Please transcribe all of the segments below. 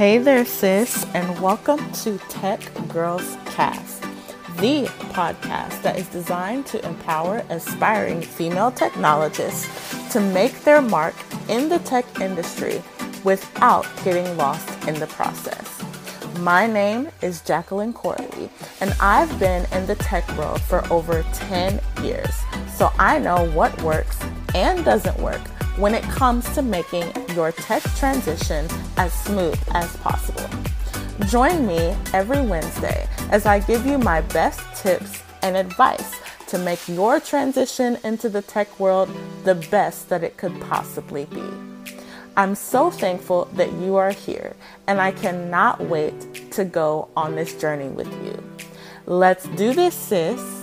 Hey there, sis, and welcome to Tech Girls Cast, the podcast that is designed to empower aspiring female technologists to make their mark in the tech industry without getting lost in the process. My name is Jacqueline Corley, and I've been in the tech world for over 10 years, so I know what works and doesn't work when it comes to making your tech transition as smooth as possible. Join me every Wednesday as I give you my best tips and advice to make your transition into the tech world the best that it could possibly be. I'm so thankful that you are here, and I cannot wait to go on this journey with you. Let's do this, sis.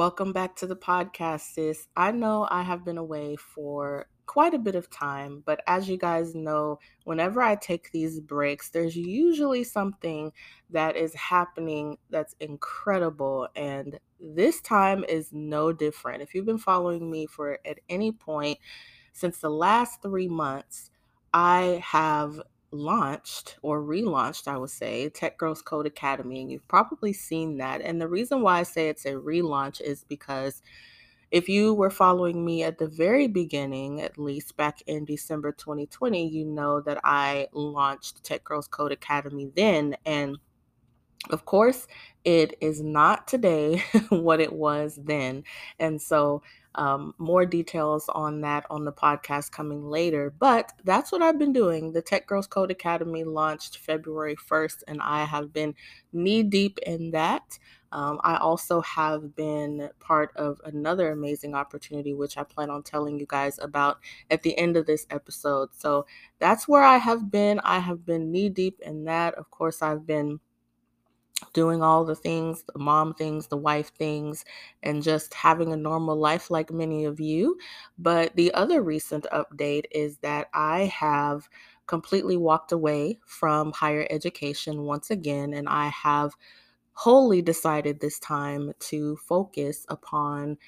Welcome back to the podcast, sis. I know I have been away for quite a bit of time, but as you guys know, whenever I take these breaks, there's usually something that is happening that's incredible. And this time is no different. If you've been following me for at any point since the last three months, I have launched or relaunched, I would say, Tech Girls Code Academy. And you've probably seen that. And the reason why I say it's a relaunch is because if you were following me at the very beginning, at least back in December 2020, you know that I launched Tech Girls Code Academy then. And of course, it is not today what it was then. And so um, more details on that on the podcast coming later. But that's what I've been doing. The Tech Girls Code Academy launched February 1st, and I have been knee deep in that. Um, I also have been part of another amazing opportunity, which I plan on telling you guys about at the end of this episode. So that's where I have been. I have been knee deep in that. Of course, I've been doing all the things, the mom things, the wife things, and just having a normal life like many of you. But the other recent update is that I have completely walked away from higher education once again, and I have wholly decided this time to focus upon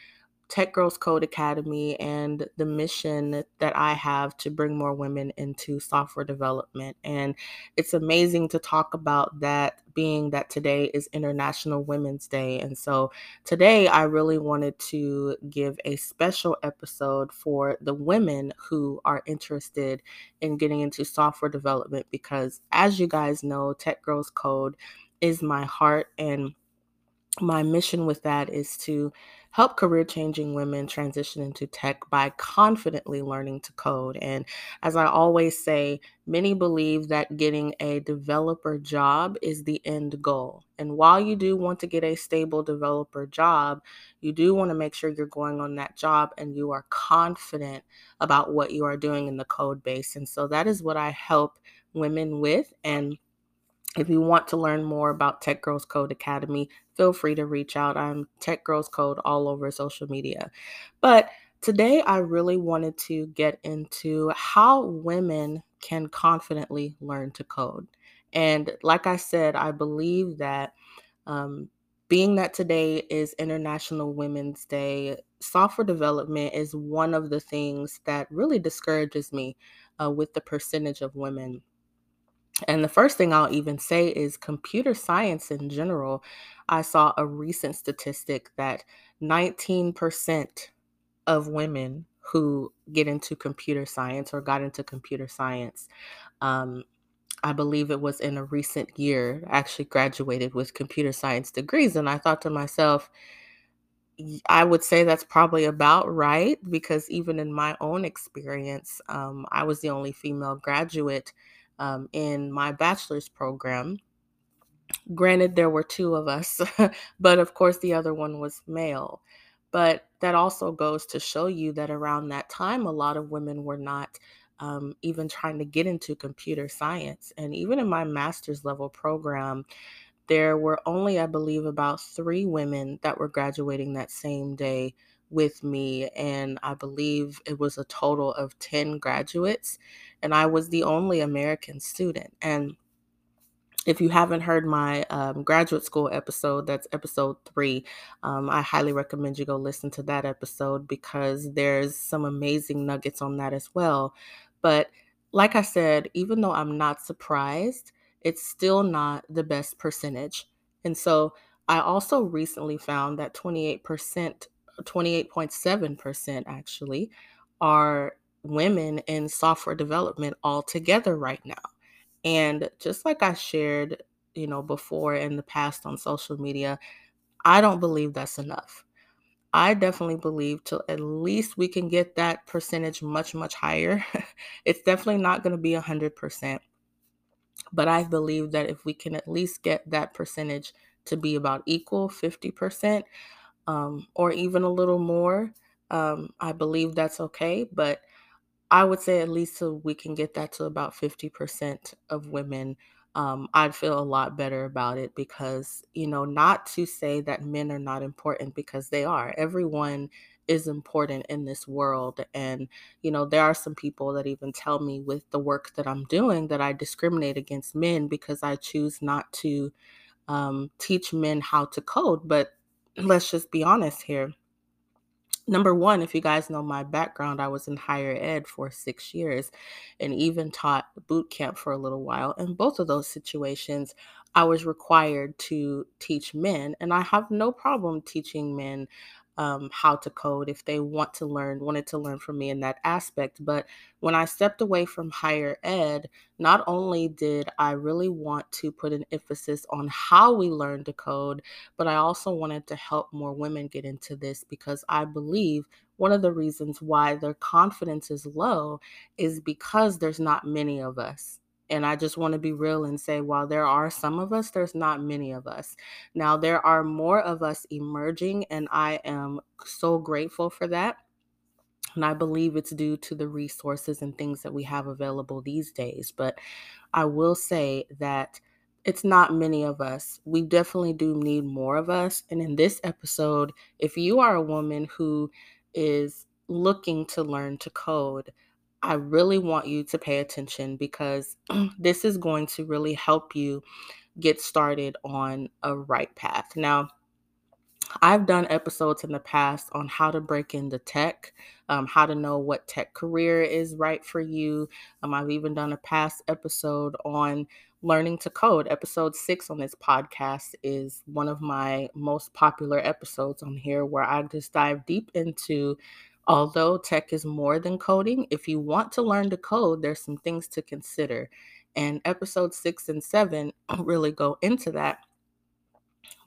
Tech Girls Code Academy and the mission that I have to bring more women into software development. And it's amazing to talk about that, being that today is International Women's Day. And so today I really wanted to give a special episode for the women who are interested in getting into software development because, as you guys know, Tech Girls Code is my heart and my mission with that is to help career changing women transition into tech by confidently learning to code. And as I always say, many believe that getting a developer job is the end goal. And while you do want to get a stable developer job, you do want to make sure you're going on that job and you are confident about what you are doing in the code base. And so that is what I help women with. And if you want to learn more about Tech Girls Code Academy, feel free to reach out. I'm Tech Girls Code all over social media. But today I really wanted to get into how women can confidently learn to code. And like I said, I believe that um, being that today is International Women's Day, software development is one of the things that really discourages me uh, with the percentage of women and the first thing I'll even say is computer science in general. I saw a recent statistic that 19% of women who get into computer science or got into computer science, um, I believe it was in a recent year, actually graduated with computer science degrees. And I thought to myself, I would say that's probably about right because even in my own experience, um, I was the only female graduate um, in my bachelor's program. Granted, there were two of us, but of course, the other one was male. But that also goes to show you that around that time, a lot of women were not um, even trying to get into computer science. And even in my master's level program, there were only, I believe, about three women that were graduating that same day with me. And I believe it was a total of 10 graduates and I was the only American student. And if you haven't heard my um, graduate school episode, that's episode three. Um, I highly recommend you go listen to that episode because there's some amazing nuggets on that as well. But like I said, even though I'm not surprised, it's still not the best percentage. And so I also recently found that 28%, 28.7% actually, are women in software development altogether right now. And just like I shared, you know, before in the past on social media, I don't believe that's enough. I definitely believe till at least we can get that percentage much, much higher. it's definitely not going to be 100%. But I believe that if we can at least get that percentage to be about equal, 50%, um, or even a little more, um, I believe that's okay. But I would say at least so we can get that to about 50% of women, um, I'd feel a lot better about it because, you know, not to say that men are not important because they are. Everyone is important in this world. And, you know, there are some people that even tell me with the work that I'm doing that I discriminate against men because I choose not to um, teach men how to code. But let's just be honest here number one, if you guys know my background, I was in higher ed for six years and even taught boot camp for a little while. In both of those situations, I was required to teach men, and I have no problem teaching men um, how to code if they want to learn, wanted to learn from me in that aspect. But when I stepped away from higher ed, not only did I really want to put an emphasis on how we learn to code, but I also wanted to help more women get into this because I believe one of the reasons why their confidence is low is because there's not many of us. And I just want to be real and say, while there are some of us, there's not many of us. Now, there are more of us emerging, and I am so grateful for that. And I believe it's due to the resources and things that we have available these days. But I will say that it's not many of us. We definitely do need more of us. And in this episode, if you are a woman who is looking to learn to code, I really want you to pay attention because this is going to really help you get started on a right path. Now, I've done episodes in the past on how to break into tech, um, how to know what tech career is right for you. Um, I've even done a past episode on learning to code. Episode six on this podcast is one of my most popular episodes on here where I just dive deep into. Although tech is more than coding, if you want to learn to code, there's some things to consider. And episode six and seven really go into that.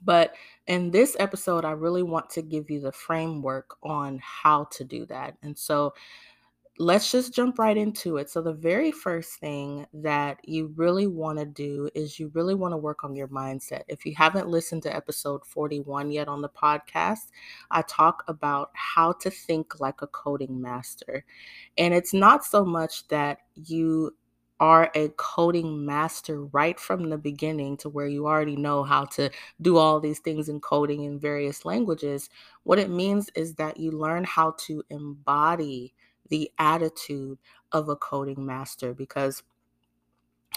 But in this episode, I really want to give you the framework on how to do that. And so let's just jump right into it. So, the very first thing that you really want to do is you really want to work on your mindset. If you haven't listened to episode 41 yet on the podcast, I talk about how to think like a coding master. And it's not so much that you are a coding master right from the beginning to where you already know how to do all these things in coding in various languages. What it means is that you learn how to embody the attitude of a coding master because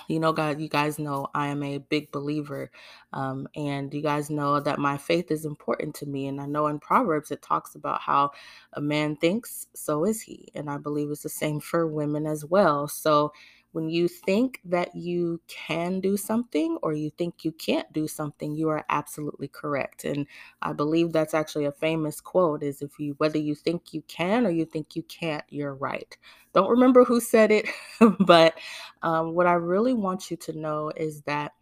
you know god you guys know i am a big believer um, and you guys know that my faith is important to me and i know in proverbs it talks about how a man thinks so is he and i believe it's the same for women as well. So when you think that you can do something or you think you can't do something, you are absolutely correct. And I believe that's actually a famous quote is if you whether you think you can or you think you can't, you're right. Don't remember who said it, but um, what I really want you to know is that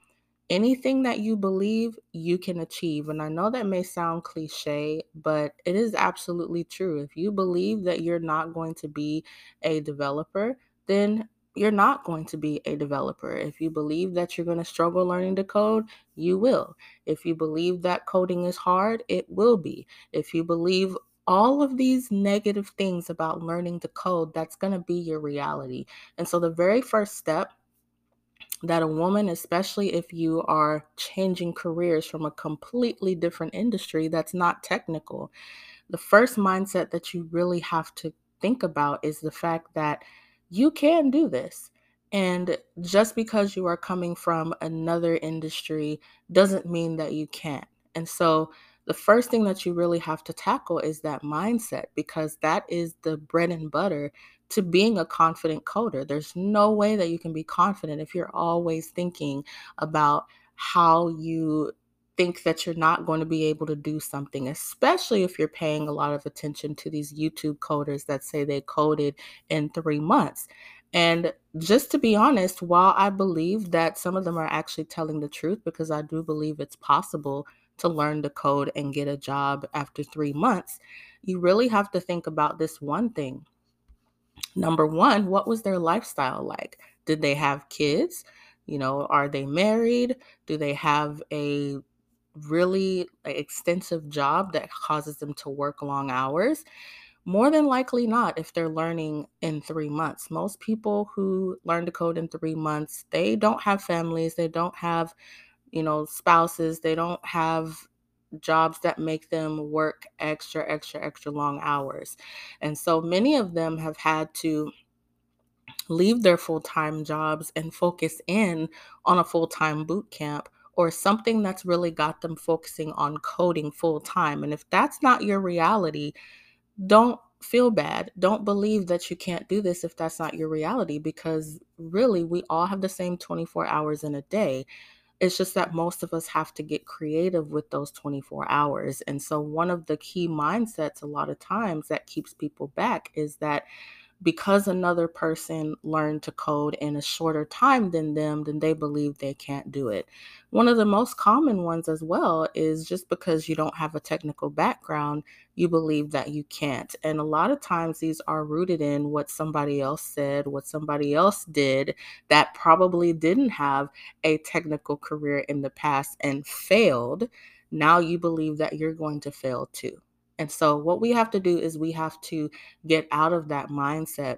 anything that you believe you can achieve and i know that may sound cliche but it is absolutely true if you believe that you're not going to be a developer then you're not going to be a developer. If you believe that you're going to struggle learning to code, you will. If you believe that coding is hard, it will be. If you believe all of these negative things about learning to code, that's going to be your reality. And so, the very first step that a woman, especially if you are changing careers from a completely different industry that's not technical, the first mindset that you really have to think about is the fact that you can do this. And just because you are coming from another industry doesn't mean that you can't. And so, the first thing that you really have to tackle is that mindset because that is the bread and butter to being a confident coder. There's no way that you can be confident if you're always thinking about how you think that you're not going to be able to do something, especially if you're paying a lot of attention to these YouTube coders that say they coded in three months. And just to be honest, while I believe that some of them are actually telling the truth, because I do believe it's possible to learn to code and get a job after three months, you really have to think about this one thing. Number one, what was their lifestyle like? Did they have kids? You know, are they married? Do they have a really extensive job that causes them to work long hours? More than likely not if they're learning in 3 months. Most people who learn to code in 3 months, they don't have families, they don't have, you know, spouses, they don't have jobs that make them work extra, extra, extra long hours. And so many of them have had to leave their full time jobs and focus in on a full time boot camp or something that's really got them focusing on coding full time. And if that's not your reality, don't feel bad. Don't believe that you can't do this if that's not your reality because really we all have the same 24 hours in a day. It's just that most of us have to get creative with those 24 hours. And so, one of the key mindsets a lot of times that keeps people back is that because another person learned to code in a shorter time than them, then they believe they can't do it. One of the most common ones as well is just because you don't have a technical background, you believe that you can't. And a lot of times these are rooted in what somebody else said, what somebody else did that probably didn't have a technical career in the past and failed. Now you believe that you're going to fail too. And so, what we have to do is we have to get out of that mindset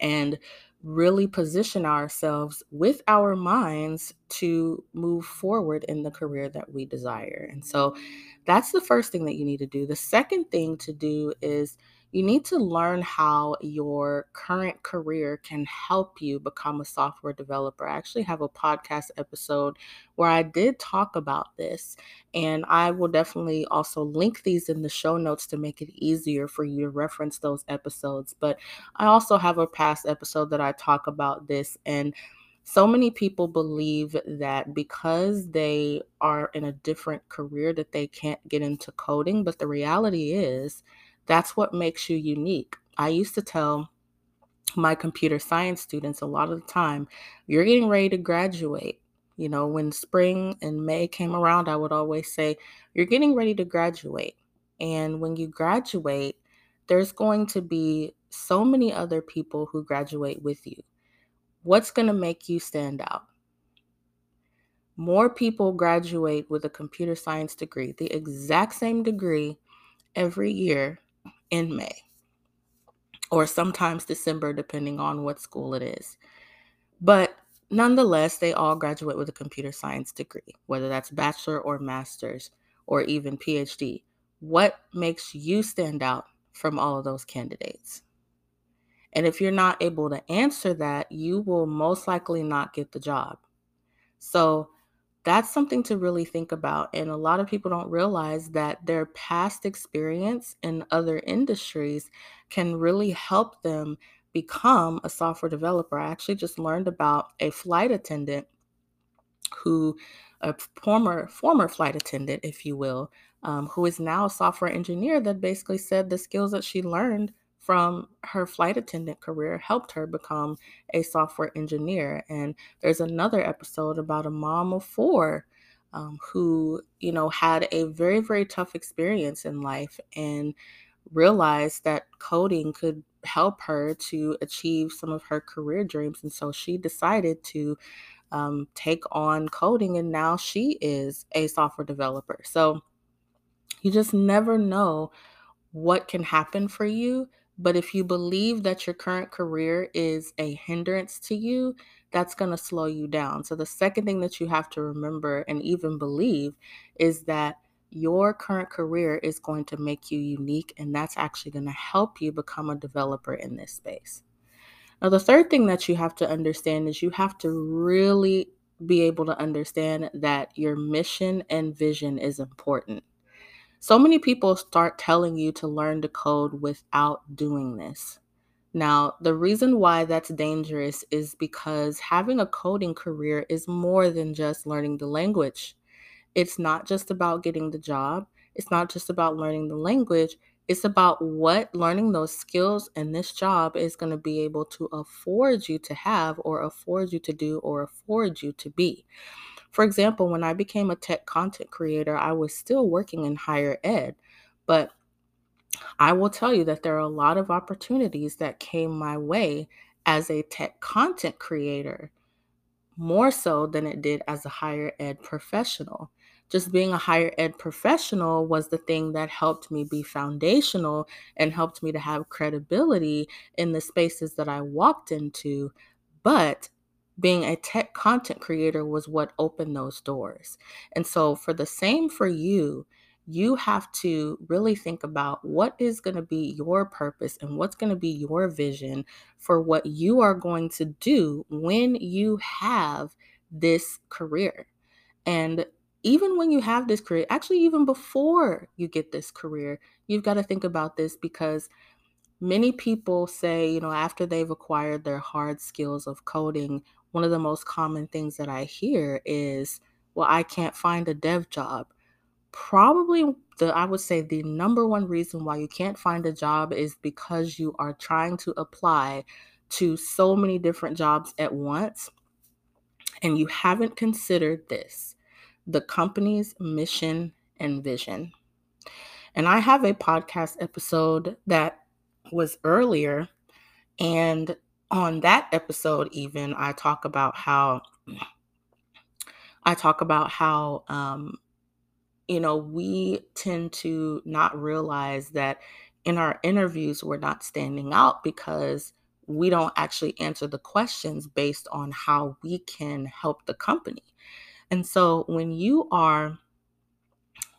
and really position ourselves with our minds to move forward in the career that we desire. And so, that's the first thing that you need to do. The second thing to do is you need to learn how your current career can help you become a software developer. I actually have a podcast episode where I did talk about this, and I will definitely also link these in the show notes to make it easier for you to reference those episodes. But I also have a past episode that I talk about this, and so many people believe that because they are in a different career that they can't get into coding, but the reality is that's what makes you unique. I used to tell my computer science students a lot of the time, you're getting ready to graduate. You know, when spring and May came around, I would always say, you're getting ready to graduate. And when you graduate, there's going to be so many other people who graduate with you. What's going to make you stand out? More people graduate with a computer science degree, the exact same degree every year in May or sometimes December, depending on what school it is. But nonetheless, they all graduate with a computer science degree, whether that's bachelor or master's or even PhD. What makes you stand out from all of those candidates? And if you're not able to answer that, you will most likely not get the job. So that's something to really think about. And a lot of people don't realize that their past experience in other industries can really help them become a software developer. I actually just learned about a flight attendant who a former former flight attendant, if you will, um, who is now a software engineer that basically said the skills that she learned from her flight attendant career helped her become a software engineer. And there's another episode about a mom of four um, who, you know, had a very, very tough experience in life and realized that coding could help her to achieve some of her career dreams. And so she decided to um, take on coding, and now she is a software developer. So you just never know what can happen for you but if you believe that your current career is a hindrance to you, that's going to slow you down. So, the second thing that you have to remember and even believe is that your current career is going to make you unique, and that's actually going to help you become a developer in this space. Now, the third thing that you have to understand is you have to really be able to understand that your mission and vision is important. So many people start telling you to learn to code without doing this. Now, the reason why that's dangerous is because having a coding career is more than just learning the language. It's not just about getting the job, it's not just about learning the language. It's about what learning those skills and this job is going to be able to afford you to have, or afford you to do, or afford you to be. For example, when I became a tech content creator, I was still working in higher ed, but I will tell you that there are a lot of opportunities that came my way as a tech content creator more so than it did as a higher ed professional. Just being a higher ed professional was the thing that helped me be foundational and helped me to have credibility in the spaces that I walked into. But being a tech content creator was what opened those doors. And so, for the same for you, you have to really think about what is going to be your purpose and what's going to be your vision for what you are going to do when you have this career. And even when you have this career, actually, even before you get this career, you've got to think about this because many people say, you know, after they've acquired their hard skills of coding, one of the most common things that I hear is, well, I can't find a dev job probably the I would say the number one reason why you can't find a job is because you are trying to apply to so many different jobs at once and you haven't considered this the company's mission and vision. And I have a podcast episode that was earlier and on that episode even I talk about how I talk about how um you know, we tend to not realize that in our interviews, we're not standing out because we don't actually answer the questions based on how we can help the company. And so when you are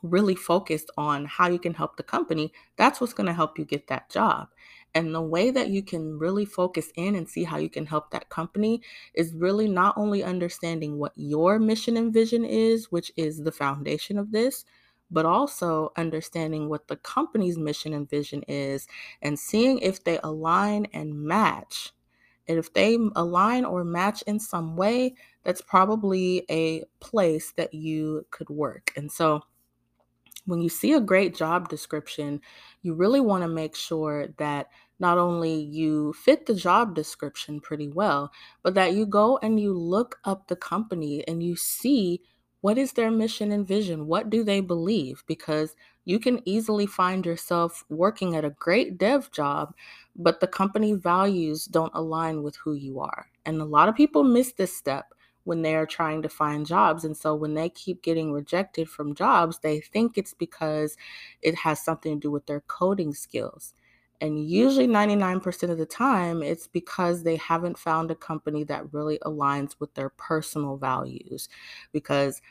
really focused on how you can help the company, that's what's going to help you get that job. And the way that you can really focus in and see how you can help that company is really not only understanding what your mission and vision is, which is the foundation of this, but also understanding what the company's mission and vision is and seeing if they align and match. And if they align or match in some way, that's probably a place that you could work. And so, when you see a great job description, you really want to make sure that not only you fit the job description pretty well, but that you go and you look up the company and you see what is their mission and vision? What do they believe? Because you can easily find yourself working at a great dev job, but the company values don't align with who you are. And a lot of people miss this step when they are trying to find jobs. And so when they keep getting rejected from jobs, they think it's because it has something to do with their coding skills. And usually 99% of the time, it's because they haven't found a company that really aligns with their personal values. Because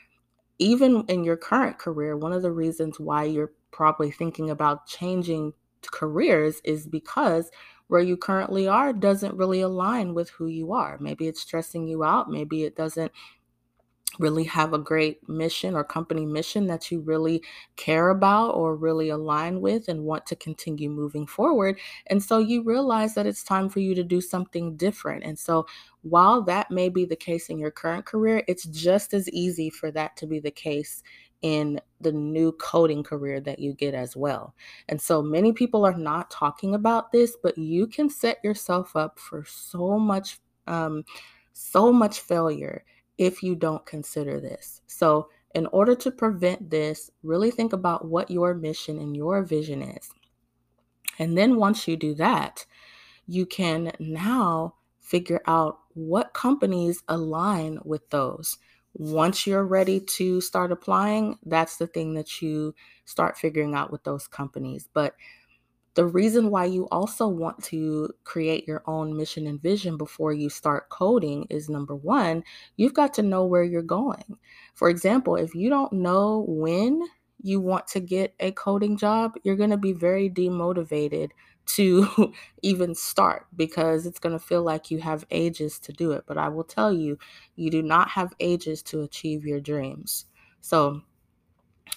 even in your current career, one of the reasons why you're probably thinking about changing careers is because where you currently are doesn't really align with who you are. Maybe it's stressing you out. Maybe it doesn't really have a great mission or company mission that you really care about or really align with and want to continue moving forward. And so you realize that it's time for you to do something different. And so while that may be the case in your current career, it's just as easy for that to be the case in the new coding career that you get as well. And so many people are not talking about this, but you can set yourself up for so much um so much failure if you don't consider this. So, in order to prevent this, really think about what your mission and your vision is. And then once you do that, you can now figure out what companies align with those. Once you're ready to start applying, that's the thing that you start figuring out with those companies. But the reason why you also want to create your own mission and vision before you start coding is number one, you've got to know where you're going. For example, if you don't know when you want to get a coding job, you're going to be very demotivated to even start because it's going to feel like you have ages to do it. But I will tell you, you do not have ages to achieve your dreams. So,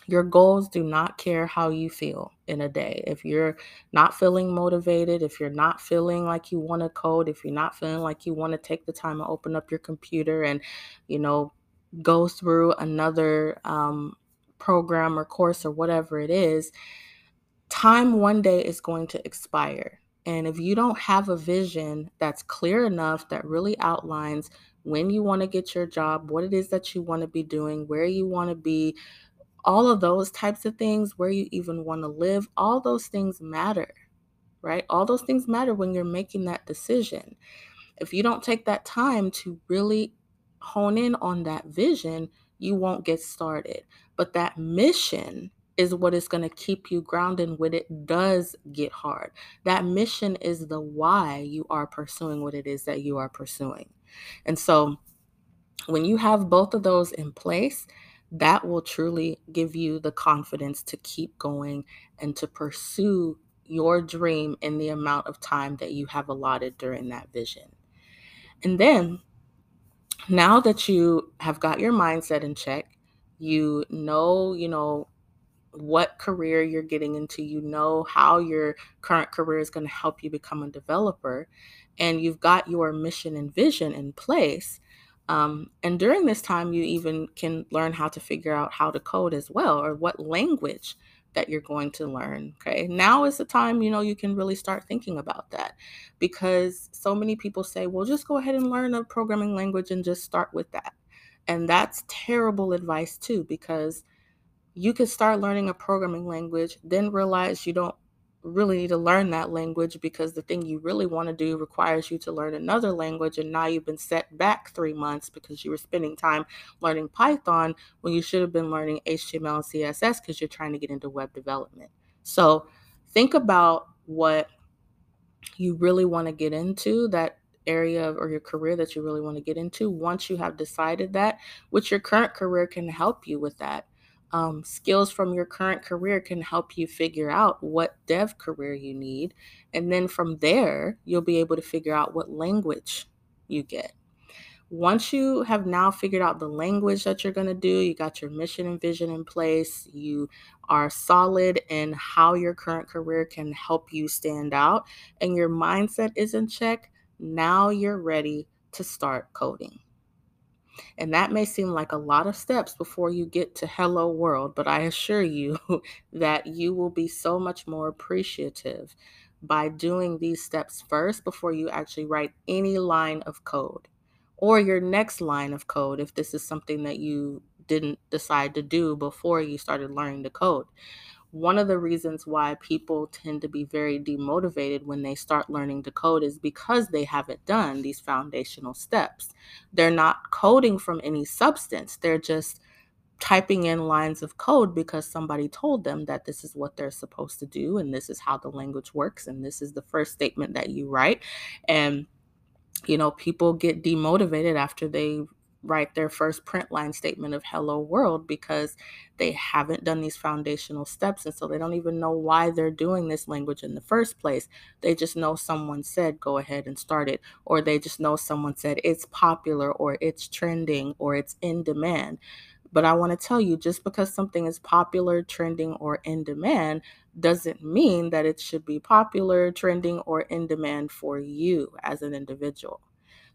your goals do not care how you feel in a day. If you're not feeling motivated, if you're not feeling like you want to code, if you're not feeling like you want to take the time to open up your computer and, you know, go through another um, program or course or whatever it is, time one day is going to expire. And if you don't have a vision that's clear enough that really outlines when you want to get your job, what it is that you want to be doing, where you want to be, all of those types of things, where you even want to live, all those things matter, right? All those things matter when you're making that decision. If you don't take that time to really hone in on that vision, you won't get started. But that mission is what is going to keep you grounded when it does get hard. That mission is the why you are pursuing what it is that you are pursuing. And so when you have both of those in place, that will truly give you the confidence to keep going and to pursue your dream in the amount of time that you have allotted during that vision. And then now that you have got your mindset in check, you know, you know, what career you're getting into, you know how your current career is going to help you become a developer, and you've got your mission and vision in place. Um, and during this time, you even can learn how to figure out how to code as well, or what language that you're going to learn. Okay. Now is the time, you know, you can really start thinking about that because so many people say, well, just go ahead and learn a programming language and just start with that. And that's terrible advice, too, because you could start learning a programming language, then realize you don't really need to learn that language because the thing you really want to do requires you to learn another language and now you've been set back 3 months because you were spending time learning Python when you should have been learning HTML and CSS because you're trying to get into web development. So, think about what you really want to get into that area or your career that you really want to get into once you have decided that which your current career can help you with that um, skills from your current career can help you figure out what dev career you need. And then from there, you'll be able to figure out what language you get. Once you have now figured out the language that you're going to do, you got your mission and vision in place, you are solid in how your current career can help you stand out, and your mindset is in check, now you're ready to start coding. And that may seem like a lot of steps before you get to hello world, but I assure you that you will be so much more appreciative by doing these steps first before you actually write any line of code or your next line of code if this is something that you didn't decide to do before you started learning the code one of the reasons why people tend to be very demotivated when they start learning to code is because they haven't done these foundational steps. They're not coding from any substance, they're just typing in lines of code because somebody told them that this is what they're supposed to do and this is how the language works and this is the first statement that you write. And you know, people get demotivated after they write their first print line statement of hello world because they haven't done these foundational steps and so they don't even know why they're doing this language in the first place they just know someone said go ahead and start it or they just know someone said it's popular or it's trending or it's in demand but I want to tell you just because something is popular, trending, or in demand doesn't mean that it should be popular, trending, or in demand for you as an individual.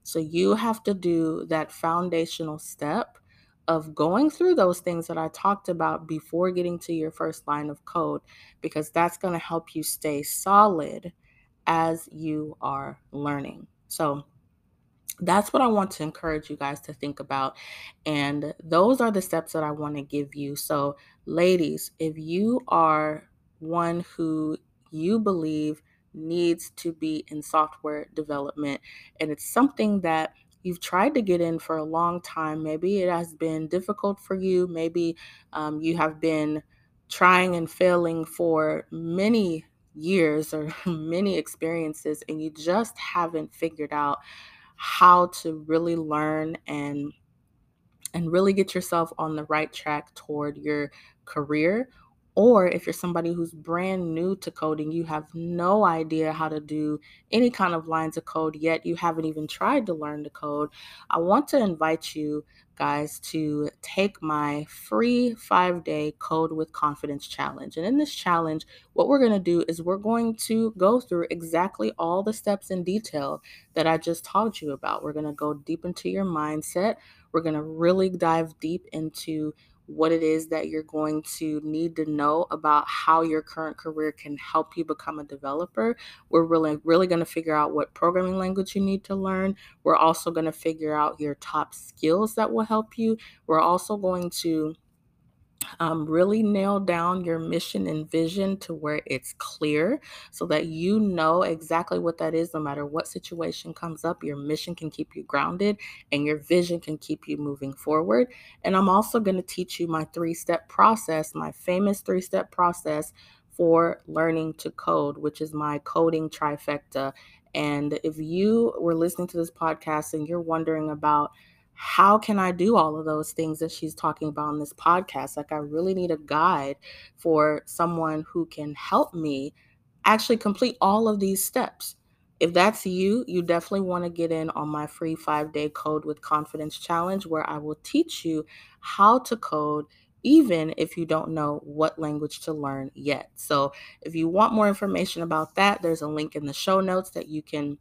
So you have to do that foundational step of going through those things that I talked about before getting to your first line of code, because that's going to help you stay solid as you are learning. So, that's what I want to encourage you guys to think about. And those are the steps that I want to give you. So, ladies, if you are one who you believe needs to be in software development. And it's something that you've tried to get in for a long time. Maybe it has been difficult for you. Maybe um, you have been trying and failing for many years or many experiences, and you just haven't figured out how to really learn and and really get yourself on the right track toward your career or if you're somebody who's brand new to coding, you have no idea how to do any kind of lines of code yet, you haven't even tried to learn to code, I want to invite you guys to take my free five day Code with Confidence challenge. And in this challenge, what we're going to do is we're going to go through exactly all the steps in detail that I just taught you about. We're going to go deep into your mindset. We're going to really dive deep into what it is that you're going to need to know about how your current career can help you become a developer. We're really, really going to figure out what programming language you need to learn. We're also going to figure out your top skills that will help you. We're also going to um, really nail down your mission and vision to where it's clear so that you know exactly what that is no matter what situation comes up. Your mission can keep you grounded and your vision can keep you moving forward. And I'm also going to teach you my three step process, my famous three step process for learning to code, which is my coding trifecta. And if you were listening to this podcast and you're wondering about, how can I do all of those things that she's talking about in this podcast? Like, I really need a guide for someone who can help me actually complete all of these steps. If that's you, you definitely want to get in on my free five day Code with Confidence challenge, where I will teach you how to code even if you don't know what language to learn yet. So, if you want more information about that, there's a link in the show notes that you can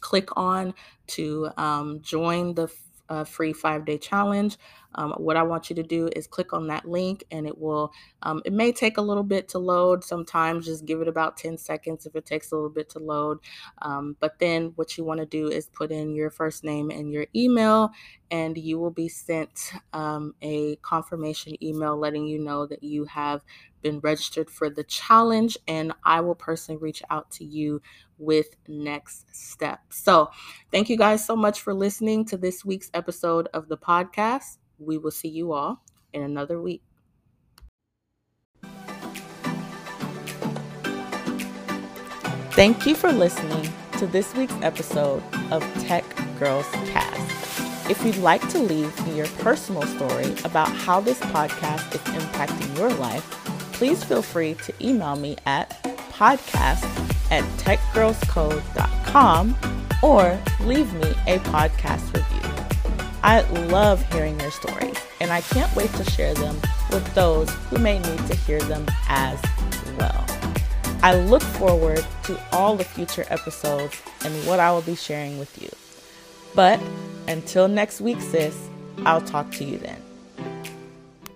click on to um, join the a free five day challenge. Um, what I want you to do is click on that link and it will, um, it may take a little bit to load. Sometimes just give it about 10 seconds if it takes a little bit to load. Um, but then what you want to do is put in your first name and your email, and you will be sent um, a confirmation email letting you know that you have been registered for the challenge, and I will personally reach out to you with next steps. So, thank you guys so much for listening to this week's episode of the podcast. We will see you all in another week. Thank you for listening to this week's episode of Tech Girls Cast. If you'd like to leave me your personal story about how this podcast is impacting your life, please feel free to email me at podcast at techgirlscode.com or leave me a podcast review. I love hearing your stories, and I can't wait to share them with those who may need to hear them as well. I look forward to all the future episodes and what I will be sharing with you. But until next week, sis, I'll talk to you then.